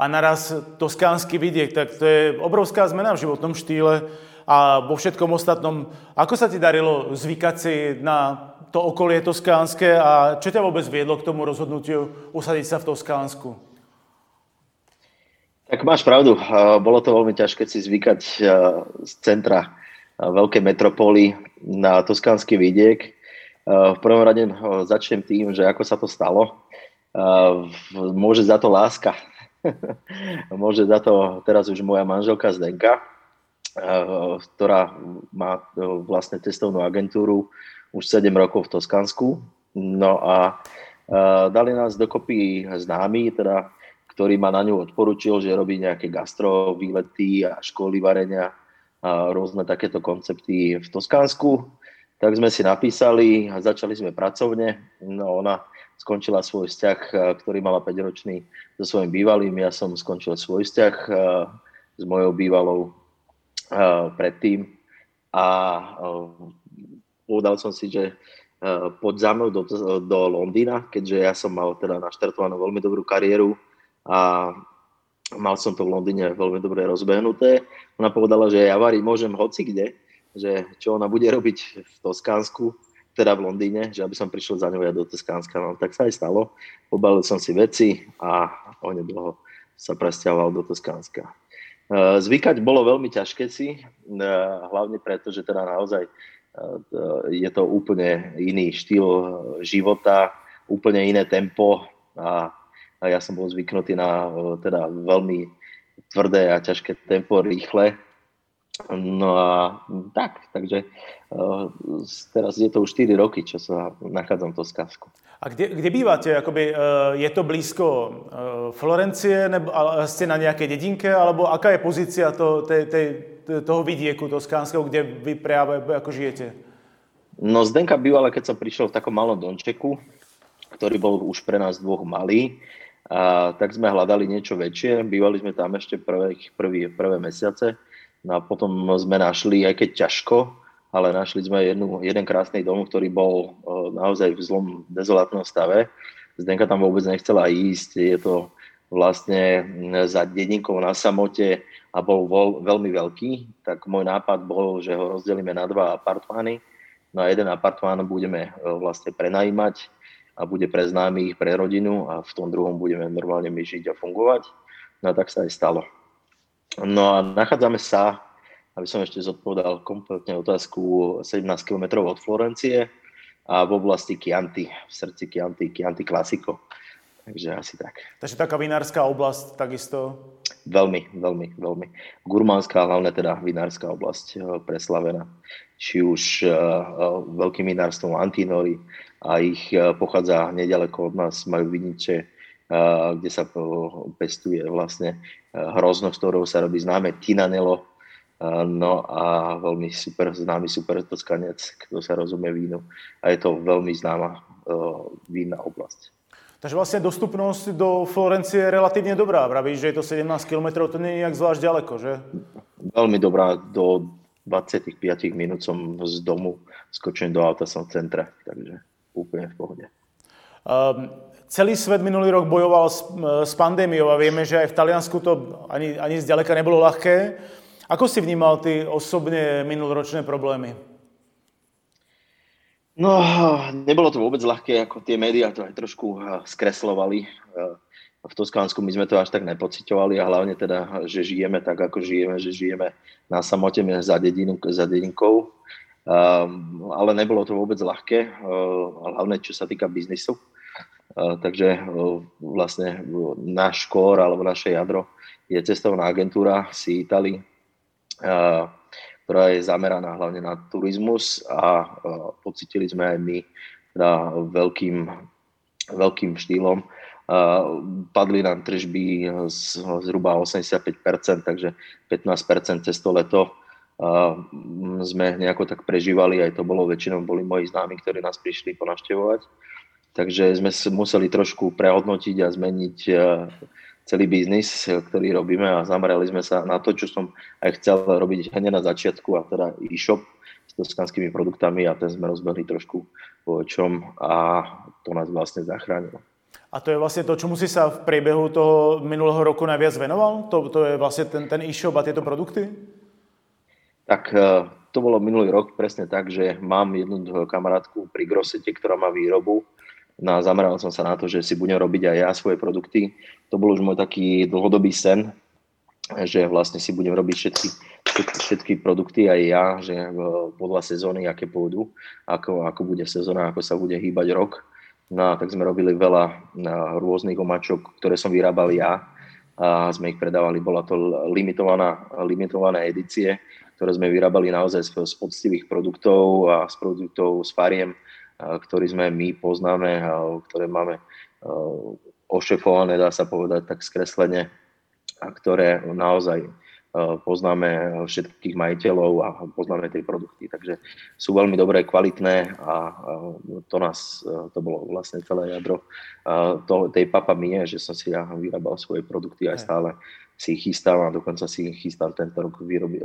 a naraz toskánsky vidiek, tak to je obrovská zmena v životnom štýle a vo všetkom ostatnom. Ako sa ti darilo zvykať si na to okolie toskánske a čo ťa vôbec viedlo k tomu rozhodnutiu usadiť sa v Toskánsku? Tak máš pravdu. Bolo to veľmi ťažké si zvykať z centra veľkej metropoly na toskánsky vidiek. V prvom rade začnem tým, že ako sa to stalo. Môže za to láska Môže za to teraz už moja manželka Zdenka, eh, ktorá má eh, vlastne testovnú agentúru už 7 rokov v Toskansku. No a eh, dali nás dokopy známy, teda, ktorý ma na ňu odporučil, že robí nejaké gastro výlety a školy varenia a rôzne takéto koncepty v Toskánsku. Tak sme si napísali a začali sme pracovne. No ona skončila svoj vzťah, ktorý mala 5-ročný so svojím bývalým. Ja som skončil svoj vzťah s mojou bývalou predtým a povedal som si, že poď za mnou do, do Londýna, keďže ja som mal teda naštartovanú veľmi dobrú kariéru a mal som to v Londýne veľmi dobre rozbehnuté. Ona povedala, že ja variť môžem hoci kde, že čo ona bude robiť v Toskánsku, teda v Londýne, že aby som prišiel za ňou ja do Toskánska. No, tak sa aj stalo. Pobalil som si veci a onedlho sa presťahoval do Toskánska. E, zvykať bolo veľmi ťažké si, e, hlavne preto, že teda naozaj e, je to úplne iný štýl života, úplne iné tempo a a ja som bol zvyknutý na teda veľmi tvrdé a ťažké tempo, rýchle. No a tak, takže uh, teraz je to už 4 roky, čo sa nachádzam v Toskávsku. A kde, kde bývate? Akoby, uh, je to blízko uh, Florencie, nebo ste na nejakej dedinke, alebo aká je pozícia to, tej, tej, toho vidieku toskánskeho, kde vy práve ako žijete? No Zdenka bývala, keď som prišiel v takom malom domčeku, ktorý bol už pre nás dvoch malý. A tak sme hľadali niečo väčšie. Bývali sme tam ešte prvé, prvý, prvé mesiace. No a potom sme našli, aj keď ťažko, ale našli sme jednu, jeden krásny dom, ktorý bol e, naozaj v zlom dezolátnom stave. Zdenka tam vôbec nechcela ísť. Je to vlastne za dedinkou na samote a bol vol, veľmi veľký, tak môj nápad bol, že ho rozdelíme na dva apartmány. No a jeden apartmán budeme e, vlastne prenajímať a bude pre známych, pre rodinu a v tom druhom budeme normálne my žiť a fungovať. No a tak sa aj stalo. No a nachádzame sa, aby som ešte zodpovedal kompletne otázku, 17 km od Florencie a v oblasti Chianti, v srdci Chianti, Chianti Classico. Takže asi tak. Takže taká vinárska oblasť takisto? Veľmi, veľmi, veľmi. Gurmánska, hlavne teda vinárska oblasť eh, preslavená. Či už uh, uh, veľkým vinárstvom Antinori, a ich e, pochádza nedaleko od nás, majú viniče, kde sa pestuje vlastne hrozno, z ktorou sa robí známe Tinanelo, no a veľmi super, známy super toskanec, kto sa rozumie vínu. A je to veľmi známa vínna oblasť. Takže vlastne dostupnosť do Florencie je relatívne dobrá. Vravíš, že je to 17 km, to nie je nejak zvlášť ďaleko, že? Veľmi dobrá. Do 25 minút som z domu skočím do auta, som v centre. Takže úplne v pohode. Um, celý svet minulý rok bojoval s, s pandémiou a vieme, že aj v Taliansku to ani, ani zďaleka nebolo ľahké. Ako si vnímal ty osobne minuloročné problémy? No, nebolo to vôbec ľahké, ako tie médiá to aj trošku eh, skreslovali. Eh, v Toskánsku my sme to až tak nepocitovali a hlavne teda, že žijeme tak, ako žijeme, že žijeme na samote za, dedinu, za dedinkou Um, ale nebolo to vôbec ľahké, uh, hlavne čo sa týka biznisu. Uh, takže uh, vlastne náš škôr alebo naše jadro je cestovná agentúra si Italy, ktorá je zameraná hlavne na turizmus a pocitili sme aj my teda veľkým, veľkým štýlom. Padli nám tržby z zhruba 85%, takže 15% cez to leto sme nejako tak prežívali, aj to bolo väčšinou, boli moji známi, ktorí nás prišli ponaštevovať. Takže sme museli trošku prehodnotiť a zmeniť e, celý biznis, ktorý robíme a zamerali sme sa na to, čo som aj chcel robiť hneď na začiatku a teda e-shop s toskanskými produktami a ten sme rozbehli trošku po čom a to nás vlastne zachránilo. A to je vlastne to, čomu si sa v priebehu toho minulého roku najviac venoval? To, to je vlastne ten, ten e-shop a tieto produkty? Tak e, to bolo minulý rok presne tak, že mám jednu kamarátku pri Grosete, ktorá má výrobu. No a zameral som sa na to, že si budem robiť aj ja svoje produkty. To bol už môj taký dlhodobý sen, že vlastne si budem robiť všetky, všetky, všetky produkty aj ja, že podľa sezóny, aké pôjdu, ako, ako bude sezóna, ako sa bude hýbať rok. No a tak sme robili veľa e, rôznych omačok, ktoré som vyrábal ja a sme ich predávali. Bola to limitovaná, limitované edície, ktoré sme vyrábali naozaj z poctivých produktov a z produktov s fariem, ktorý sme my poznáme ktoré máme ošefované, dá sa povedať tak skreslene, a ktoré naozaj poznáme všetkých majiteľov a poznáme tie produkty. Takže sú veľmi dobré, kvalitné a to nás, to bolo vlastne celé jadro to, tej papa mie, že som si ja vyrábal svoje produkty aj stále si ich chystám a dokonca si ich chystám tento rok vyrobi,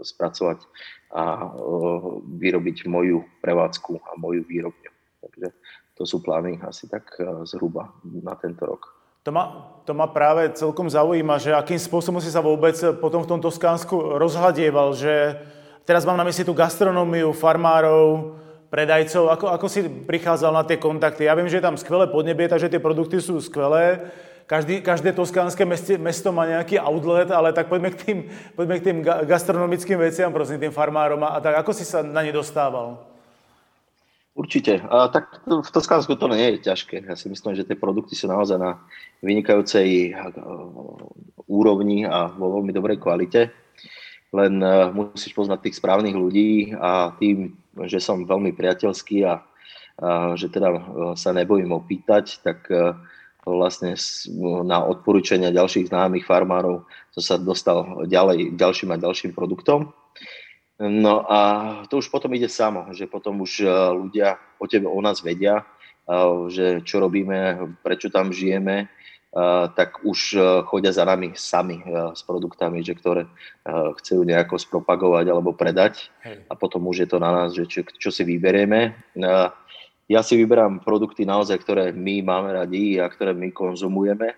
spracovať a vyrobiť moju prevádzku a moju výrobňu. Takže to sú plány asi tak zhruba na tento rok. To ma, to ma práve celkom zaujíma, že akým spôsobom si sa vôbec potom v tom Toskánsku rozhľadieval, že teraz mám na mysli tú gastronómiu farmárov, predajcov, ako, ako si prichádzal na tie kontakty. Ja viem, že je tam skvelé podnebie, takže tie produkty sú skvelé. Každý, každé toskánske mesto, mesto má nejaký outlet, ale tak poďme k tým, poďme k tým gastronomickým veciam, prosím, tým farmárom. A, tak ako si sa na ne dostával? Určite. A tak v Toskánsku to nie je ťažké. Ja si myslím, že tie produkty sú naozaj na vynikajúcej úrovni a vo veľmi dobrej kvalite. Len musíš poznať tých správnych ľudí a tým, že som veľmi priateľský a, a že teda sa nebojím opýtať, tak vlastne na odporúčania ďalších známych farmárov som sa dostal ďalej ďalším a ďalším produktom. No a to už potom ide samo, že potom už e, ľudia o tebe, o nás vedia, e, že čo robíme, prečo tam žijeme, e, tak už chodia za nami sami s produktami, že ktoré chcú nejako spropagovať alebo predať a potom už je to na nás, že čo, čo si vyberieme. Ja si vyberám produkty naozaj, ktoré my máme radi a ktoré my konzumujeme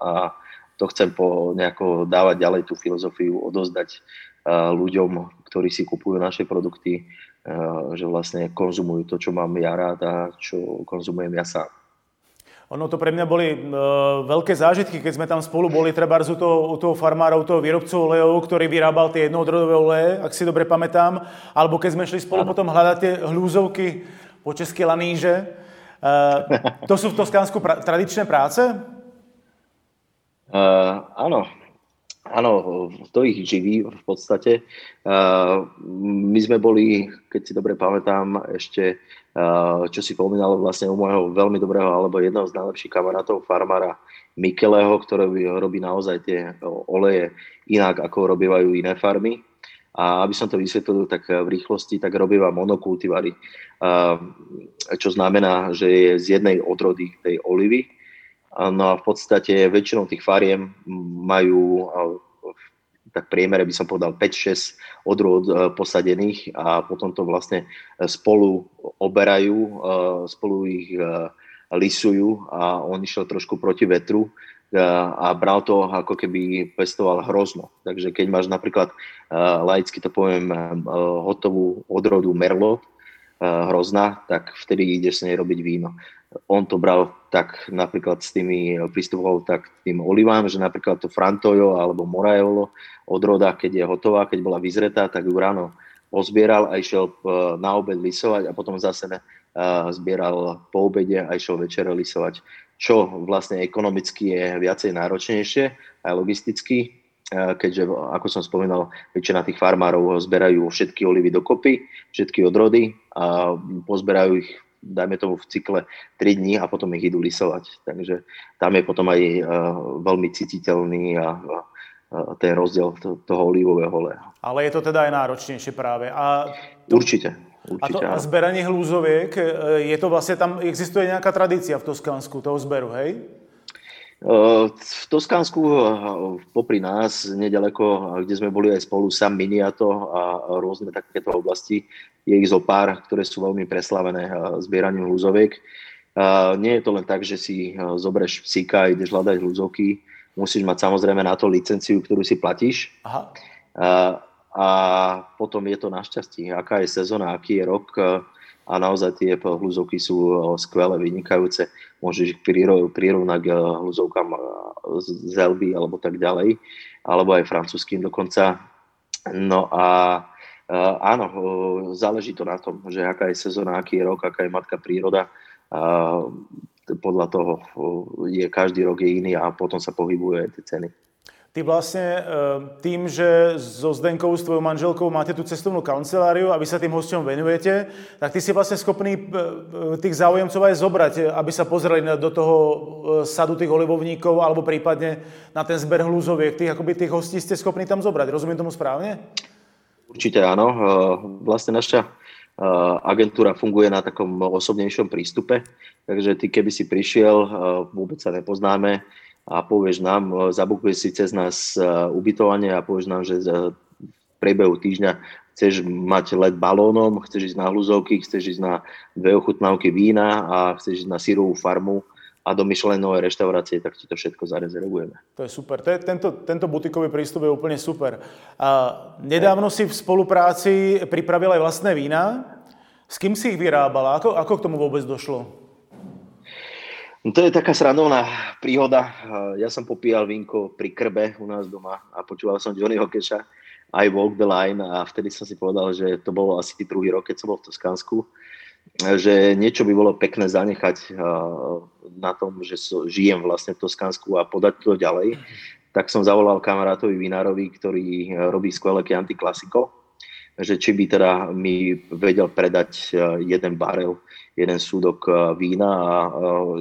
a to chcem po nejako dávať ďalej tú filozofiu, odozdať ľuďom, ktorí si kupujú naše produkty, že vlastne konzumujú to, čo mám ja rád a čo konzumujem ja sám. Ono to pre mňa boli e, veľké zážitky, keď sme tam spolu boli, treba u toho, u toho farmára, u toho výrobcu olejov, ktorý vyrábal tie jednodrodové oleje, ak si dobre pamätám, alebo keď sme šli spolu ano. potom hľadať tie hľúzovky po české laníže. E, to sú v Toskánsku pra- tradičné práce? Uh, áno, Áno, to ich živí v podstate. My sme boli, keď si dobre pamätám, ešte, čo si pomínalo vlastne u môjho veľmi dobrého, alebo jedného z najlepších kamarátov, farmára Mikeleho, ktorý robí naozaj tie oleje inak, ako robívajú iné farmy. A aby som to vysvetlil tak v rýchlosti, tak robíva monokultivary, čo znamená, že je z jednej odrody tej olivy, No a v podstate väčšinou tých fariem majú tak v priemere by som povedal 5-6 odrôd e, posadených a potom to vlastne spolu oberajú, e, spolu ich lisujú a on išiel trošku proti vetru a bral to ako keby pestoval hrozno. Takže keď máš napríklad, laicky to poviem, hotovú odrodu merlot, hrozná, tak vtedy ide s nej robiť víno on to bral tak napríklad s tými, pristupoval tak tým olivám, že napríklad to Frantojo alebo Morajolo odroda, keď je hotová, keď bola vyzretá, tak ju ráno pozbieral a išiel e, na obed lisovať a potom zase ne, zbieral po obede a išiel večer lisovať, čo vlastne ekonomicky je viacej náročnejšie aj logisticky, e, keďže, ako som spomínal, väčšina tých farmárov zberajú všetky olivy dokopy, všetky odrody a pozberajú ich dajme tomu v cykle 3 dní a potom ich idú lisovať. Takže tam je potom aj uh, veľmi cítiteľný a, ten rozdiel to, toho olivového oleja. Ale je to teda aj náročnejšie práve. A to, určite. Určite, a to a zberanie hlúzoviek, e, je to vlastne tam, existuje nejaká tradícia v Toskánsku toho zberu, hej? V Toskánsku, popri nás, nedaleko, kde sme boli aj spolu, Sam Miniato a rôzne takéto oblasti, je ich zo pár, ktoré sú veľmi preslavené zbieraním hľuzoviek. Nie je to len tak, že si zoberieš psíka a ideš hľadať hľuzovky. Musíš mať samozrejme na to licenciu, ktorú si platíš. Aha. A potom je to našťastie, aká je sezóna, aký je rok a naozaj tie hľuzovky sú skvelé, vynikajúce. Môžeš ich prirovnať k hľuzovkám z Elby alebo tak ďalej, alebo aj francúzským dokonca. No a áno, záleží to na tom, že aká je sezóna, aký je rok, aká je matka príroda. Podľa toho je každý rok je iný a potom sa pohybuje tie ceny. Ty vlastne tým, že so Zdenkou, s tvojou manželkou máte tú cestovnú kanceláriu a vy sa tým hosťom venujete, tak ty si vlastne schopný tých záujemcov aj zobrať, aby sa pozreli do toho sadu tých olivovníkov alebo prípadne na ten zber hľúzoviek. Tých, akoby tých hostí ste schopní tam zobrať. Rozumiem tomu správne? Určite áno. Vlastne naša agentúra funguje na takom osobnejšom prístupe, takže ty keby si prišiel, vôbec sa nepoznáme, a povieš nám, e, zabukuješ si cez nás e, ubytovanie a povieš nám, že e, v priebehu týždňa chceš mať let balónom, chceš ísť na hluzovky, chceš ísť na dve ochutnávky vína a chceš ísť na sírovú farmu a do Michelinové reštaurácie, tak ti to všetko zarezervujeme. To je super. To je, tento, tento butikový prístup je úplne super. A nedávno si v spolupráci pripravil aj vlastné vína. S kým si ich vyrábala? Ako, ako k tomu vôbec došlo? No to je taká srandovná príhoda. Ja som popíjal vínko pri krbe u nás doma a počúval som Johnnyho Keša aj Walk the Line a vtedy som si povedal, že to bolo asi druhý rok, keď som bol v Toskánsku, že niečo by bolo pekné zanechať na tom, že žijem vlastne v Toskánsku a podať to ďalej. Tak som zavolal kamarátovi Vinárovi, ktorý robí skvelé Chianti Classico, že či by teda mi vedel predať jeden barel jeden súdok e, vína a e,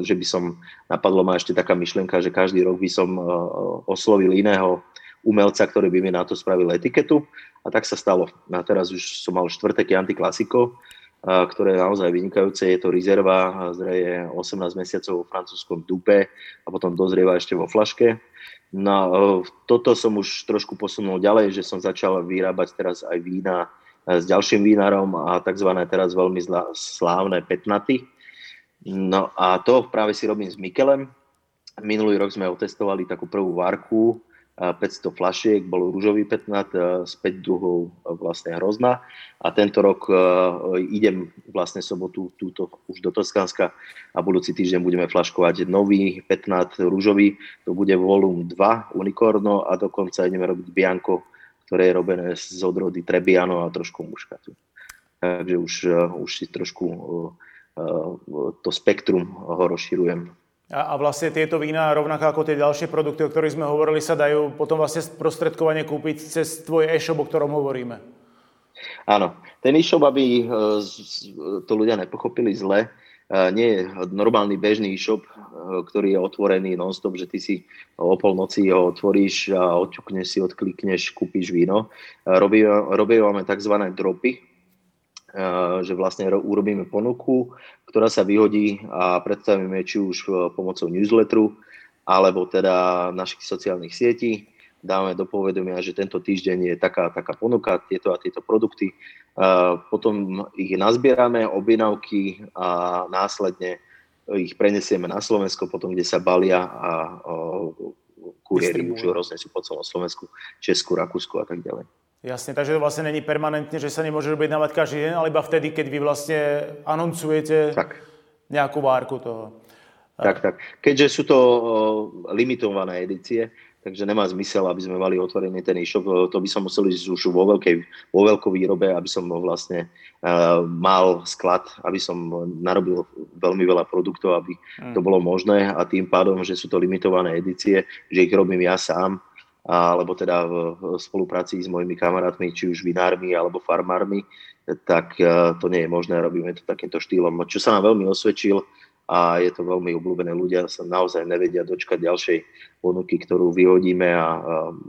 že by som, napadlo ma ešte taká myšlienka, že každý rok by som e, oslovil iného umelca, ktorý by mi na to spravil etiketu a tak sa stalo. A teraz už som mal štvrté Classico, ktoré je naozaj vynikajúce. Je to rezerva, zreje 18 mesiacov vo francúzskom dupe a potom dozrieva ešte vo flaške. No, toto som už trošku posunul ďalej, že som začal vyrábať teraz aj vína s ďalším vínarom a tzv. teraz veľmi slávne petnaty. No a to práve si robím s Mikelem. Minulý rok sme otestovali takú prvú várku, 500 flašiek, bol rúžový petnat s 5 druhov vlastne hrozna. A tento rok idem vlastne sobotu túto už do Toskanska a budúci týždeň budeme flaškovať nový petnat rúžový, to bude volum 2 Unicorno a dokonca ideme robiť Bianco ktoré je robené z odrody Trebiano a trošku muškatu. Takže už, eh, už si trošku eh, eh, to spektrum ho rozširujem. A, a vlastne tieto vína, rovnako ako tie ďalšie produkty, o ktorých sme hovorili, sa dajú potom vlastne prostredkovane kúpiť cez tvoj e-shop, o ktorom hovoríme. Áno, ten e-shop, aby to ľudia nepochopili zle, nie je normálny bežný e-shop, e, ktorý je otvorený non-stop, že ty si o polnoci ho otvoríš a odťukneš si, odklikneš, kúpiš víno. Robíme tzv. dropy, že vlastne urobíme ponuku, ktorá sa vyhodí a predstavíme či už pomocou newsletteru, alebo teda našich sociálnych sietí dáme do povedomia, že tento týždeň je taká, taká ponuka, tieto a tieto produkty. Potom ich nazbierame, objednávky a následne ich prenesieme na Slovensko, potom kde sa balia a kuriéry už roznesú po celom Slovensku, Česku, Rakúsku a tak ďalej. Jasne, takže to vlastne není permanentne, že sa nemôže objednávať každý deň, ale iba vtedy, keď vy vlastne anoncujete tak. nejakú várku toho. Tak, tak. Keďže sú to limitované edície, takže nemá zmysel, aby sme mali otvorený ten e-shop. To by som musel ísť už vo, veľkej, vo veľkou výrobe, aby som vlastne uh, mal sklad, aby som narobil veľmi veľa produktov, aby mm. to bolo možné a tým pádom, že sú to limitované edície, že ich robím ja sám, alebo teda v spolupráci s mojimi kamarátmi, či už vinármi alebo farmármi, tak uh, to nie je možné, robíme to takýmto štýlom. Čo sa nám veľmi osvedčil, a je to veľmi obľúbené. Ľudia sa naozaj nevedia dočkať ďalšej ponuky, ktorú vyhodíme a, a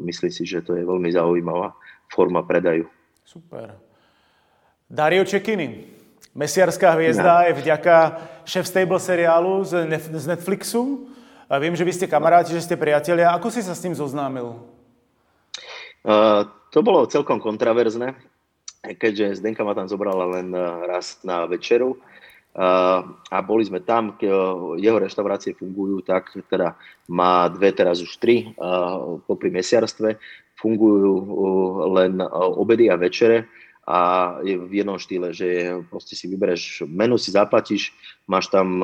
myslím si, že to je veľmi zaujímavá forma predaju. Super. Dario Čekiny, mesiarská hviezda no. je vďaka Chef Stable seriálu z, z Netflixu. A viem, že vy ste kamaráti, že ste priatelia. Ako si sa s tým zoznámil? Uh, to bolo celkom kontraverzné, keďže Zdenka ma tam zobrala len raz na večeru a boli sme tam, jeho reštaurácie fungujú tak, teda má dve, teraz už tri popri mesiarstve, fungujú len obedy a večere. A je v jednom štýle, že proste si vybereš menu, si zaplatíš, máš tam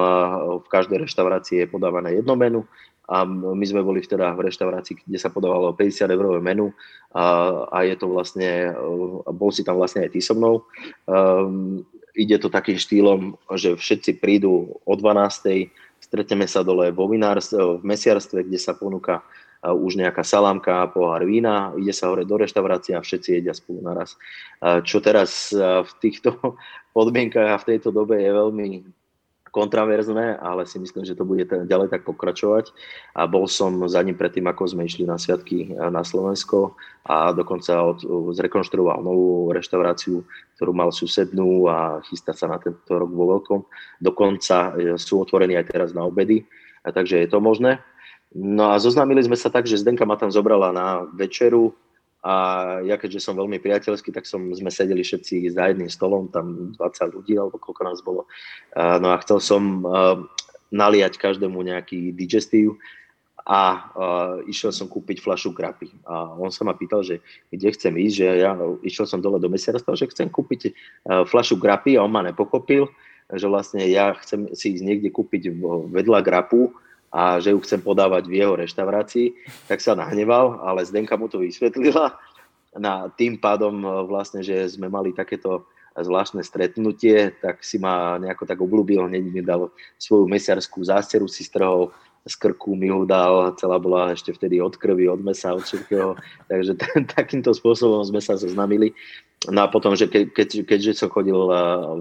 v každej reštaurácii je podávané jedno menu. A my sme boli teda v reštaurácii, kde sa podávalo 50 eurové menu. A, a je to vlastne, bol si tam vlastne aj ty so mnou. Um, ide to takým štýlom, že všetci prídu o 12. Stretneme sa dole vo vinárstve, v mesiarstve, kde sa ponúka už nejaká salámka, pohár vína, ide sa hore do reštaurácie a všetci jedia spolu naraz. Čo teraz v týchto podmienkach a v tejto dobe je veľmi kontraverzné, ale si myslím, že to bude ďalej tak pokračovať. A bol som za ním predtým, ako sme išli na sviatky na Slovensko a dokonca od, zrekonštruoval novú reštauráciu, ktorú mal susednú a chystá sa na tento rok vo veľkom. Dokonca e, sú otvorení aj teraz na obedy, a takže je to možné. No a zoznámili sme sa tak, že Zdenka ma tam zobrala na večeru a ja keďže som veľmi priateľský, tak som, sme sedeli všetci za jedným stolom, tam 20 ľudí alebo koľko nás bolo. No a chcel som naliať každému nejaký digestív a išiel som kúpiť flašu krapy. A on sa ma pýtal, že kde chcem ísť, že ja išiel som dole do mesiarstva, že chcem kúpiť uh, flašu grapy a on ma nepokopil, že vlastne ja chcem si ísť niekde kúpiť vedľa grapu a že ju chcem podávať v jeho reštaurácii, tak sa nahneval, ale Zdenka mu to vysvetlila. Na tým pádom e, vlastne, že sme mali takéto zvláštne stretnutie, tak si ma nejako tak obľúbil, hneď mi dal svoju mesiarskú zásteru, si strhol z krku mi ho dal, celá bola ešte vtedy od krvi, od mesa, od všetkého, takže t- takýmto spôsobom sme sa zoznamili. No a potom, že ke, keď, keďže som chodil e,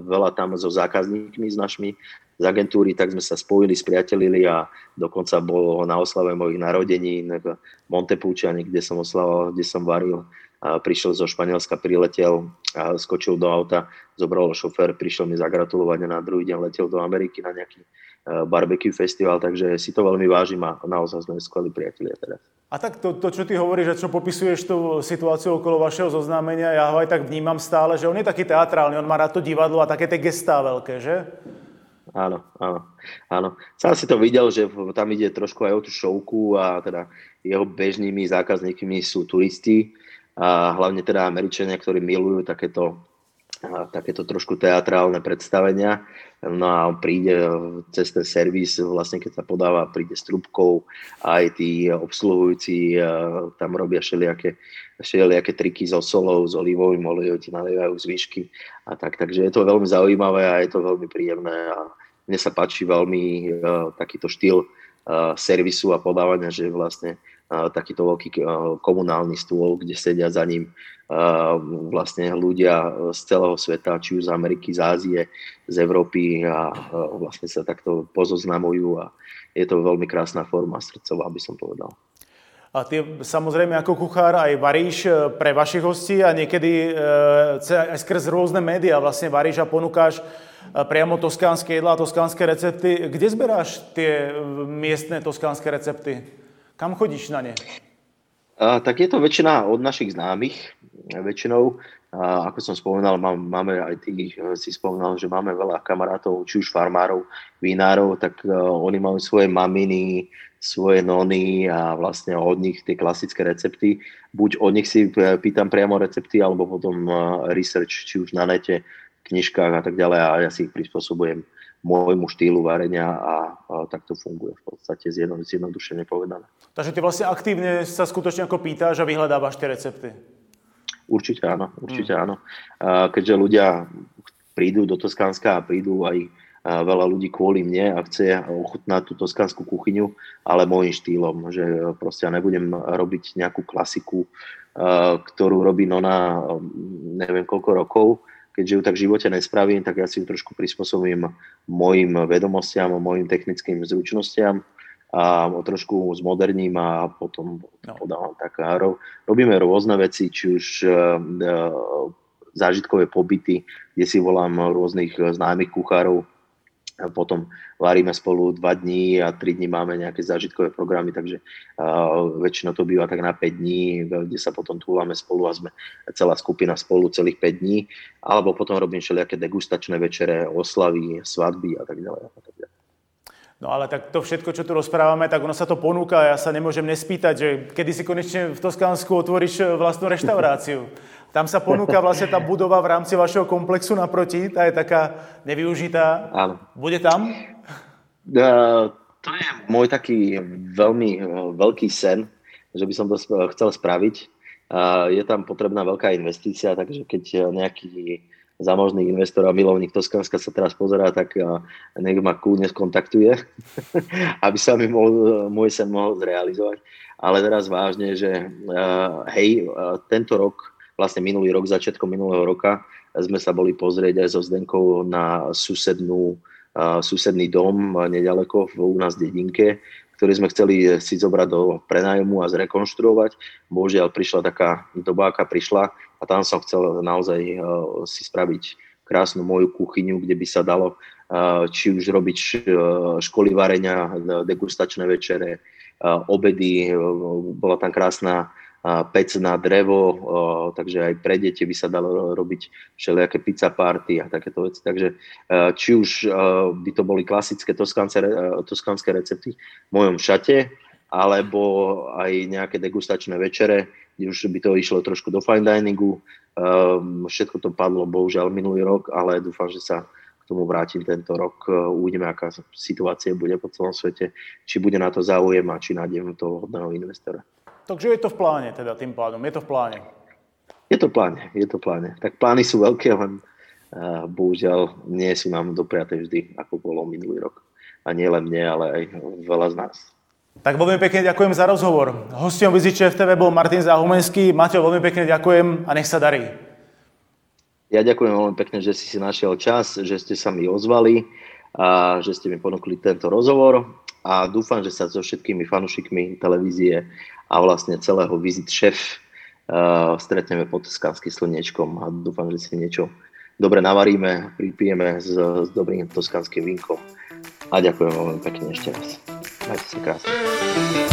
veľa tam so zákazníkmi, s našimi, z agentúry, tak sme sa spojili, spriatelili a dokonca bolo na oslave mojich narodení v Montepúčiani, kde som oslavoval, kde som varil. A prišiel zo Španielska, priletel, a skočil do auta, zobral šofér, prišiel mi zagratulovať a na druhý deň letel do Ameriky na nejaký barbecue festival, takže si to veľmi vážim a naozaj sme skvelí priatelia teraz. A tak to, to, čo ty hovoríš, že čo popisuješ tú situáciu okolo vašeho zoznámenia, ja ho aj tak vnímam stále, že on je taký teatrálny, on má rád to divadlo a také tie gestá veľké, že? áno, áno, áno. Sám si to videl, že tam ide trošku aj o tú šovku a teda jeho bežnými zákazníkmi sú turisti a hlavne teda Američania, ktorí milujú takéto takéto trošku teatrálne predstavenia. No a on príde cez ten servis, vlastne keď sa podáva, príde s trubkou aj tí obsluhujúci tam robia všelijaké, všelijaké triky so solou, s olivovým olejom, ti nalievajú zvyšky a tak. Takže je to veľmi zaujímavé a je to veľmi príjemné a mne sa páči veľmi uh, takýto štýl uh, servisu a podávania, že vlastne takýto veľký uh, komunálny stôl, kde sedia za ním uh, vlastne ľudia z celého sveta, či už z Ameriky, z Ázie, z Európy a vlastne sa takto pozoznamujú a je to veľmi krásna forma srdcová, by som povedal. A ty samozrejme ako kuchár aj varíš pre vašich hostí a niekedy aj skrz rôzne médiá vlastne varíš a ponúkáš priamo toskánske jedlá, toskánske recepty. Kde zberáš tie miestne toskánske recepty? Kam chodíš na ne? A, tak je to väčšina od našich známych. Väčšinou, a, ako som spomínal, má, máme aj tých, si spomínal, že máme veľa kamarátov, či už farmárov, vinárov, tak uh, oni majú svoje maminy, svoje nony a vlastne od nich tie klasické recepty. Buď od nich si e, pýtam priamo recepty, alebo potom uh, research, či už na nete, knižkách a tak ďalej a ja si ich prispôsobujem môjmu štýlu varenia a, a tak to funguje v podstate zjednodušene povedané. Takže ty vlastne aktívne sa skutočne ako pýtaš a vyhľadávaš tie recepty? Určite áno, určite hmm. áno. Keďže ľudia prídu do Toskánska a prídu aj veľa ľudí kvôli mne a chce ochutnať tú toskánsku kuchyňu, ale môjim štýlom, že proste ja nebudem robiť nejakú klasiku, ktorú robí Nona neviem koľko rokov, keďže ju tak v živote nespravím, tak ja si ju trošku prispôsobím mojim vedomostiam, mojim technickým zručnostiam a trošku zmoderním a potom no. podávam tak. robíme rôzne veci, či už uh, zážitkové pobyty, kde si volám rôznych známych kuchárov, potom varíme spolu dva dní a tri dní máme nejaké zážitkové programy, takže uh, väčšinou to býva tak na 5 dní, kde sa potom túlame spolu a sme celá skupina spolu celých 5 dní, alebo potom robím všelijaké degustačné večere, oslavy, svadby a tak ďalej. A tak ďalej. No ale tak to všetko, čo tu rozprávame, tak ono sa to ponúka. Ja sa nemôžem nespýtať, že kedy si konečne v Toskánsku otvoríš vlastnú reštauráciu. Tam sa ponúka vlastne tá budova v rámci vašeho komplexu naproti, tá je taká nevyužitá. Áno. Bude tam? Uh, to je môj taký veľmi uh, veľký sen, že by som to chcel spraviť. Uh, je tam potrebná veľká investícia, takže keď nejaký zámožný investor a milovník Toskanska sa teraz pozerá, tak nech ma kľudne skontaktuje, aby sa mi mohol, môj sen mohol zrealizovať. Ale teraz vážne, že hej, tento rok, vlastne minulý rok, začiatkom minulého roka, sme sa boli pozrieť aj so Zdenkou na susednú, susedný dom nedaleko u nás v dedinke, ktorý sme chceli si zobrať do prenájmu a zrekonštruovať. Bohužiaľ prišla taká doba, aká prišla a tam som chcel naozaj si spraviť krásnu moju kuchyňu, kde by sa dalo či už robiť školy varenia, degustačné večere, obedy, bola tam krásna pec na drevo, takže aj pre deti by sa dalo robiť všelijaké pizza party a takéto veci. Takže či už by to boli klasické toskánske recepty v mojom šate, alebo aj nejaké degustačné večere, kde už by to išlo trošku do fine diningu. Všetko to padlo bohužiaľ minulý rok, ale dúfam, že sa k tomu vrátim tento rok. Uvidíme, aká situácia bude po celom svete, či bude na to záujem a či nájdem toho hodného investora. Takže je to v pláne teda tým pádom, je to v pláne. Je to v pláne, je to v pláne. Tak plány sú veľké, len uh, bohužiaľ nie sú nám dopriaté vždy, ako bolo minulý rok. A nie len mne, ale aj veľa z nás. Tak veľmi pekne ďakujem za rozhovor. Hostom Viziče v TV bol Martin Záhumenský. Mateo, veľmi pekne ďakujem a nech sa darí. Ja ďakujem veľmi pekne, že si si našiel čas, že ste sa mi ozvali a že ste mi ponúkli tento rozhovor a dúfam, že sa so všetkými fanúšikmi televízie a vlastne celého Visit Chef uh, stretneme pod Toskánskym slniečkom a dúfam, že si niečo dobre navaríme, pripijeme s, s dobrým toskánskym vínkom. A ďakujem veľmi pekne ešte raz. Majte sa krásne.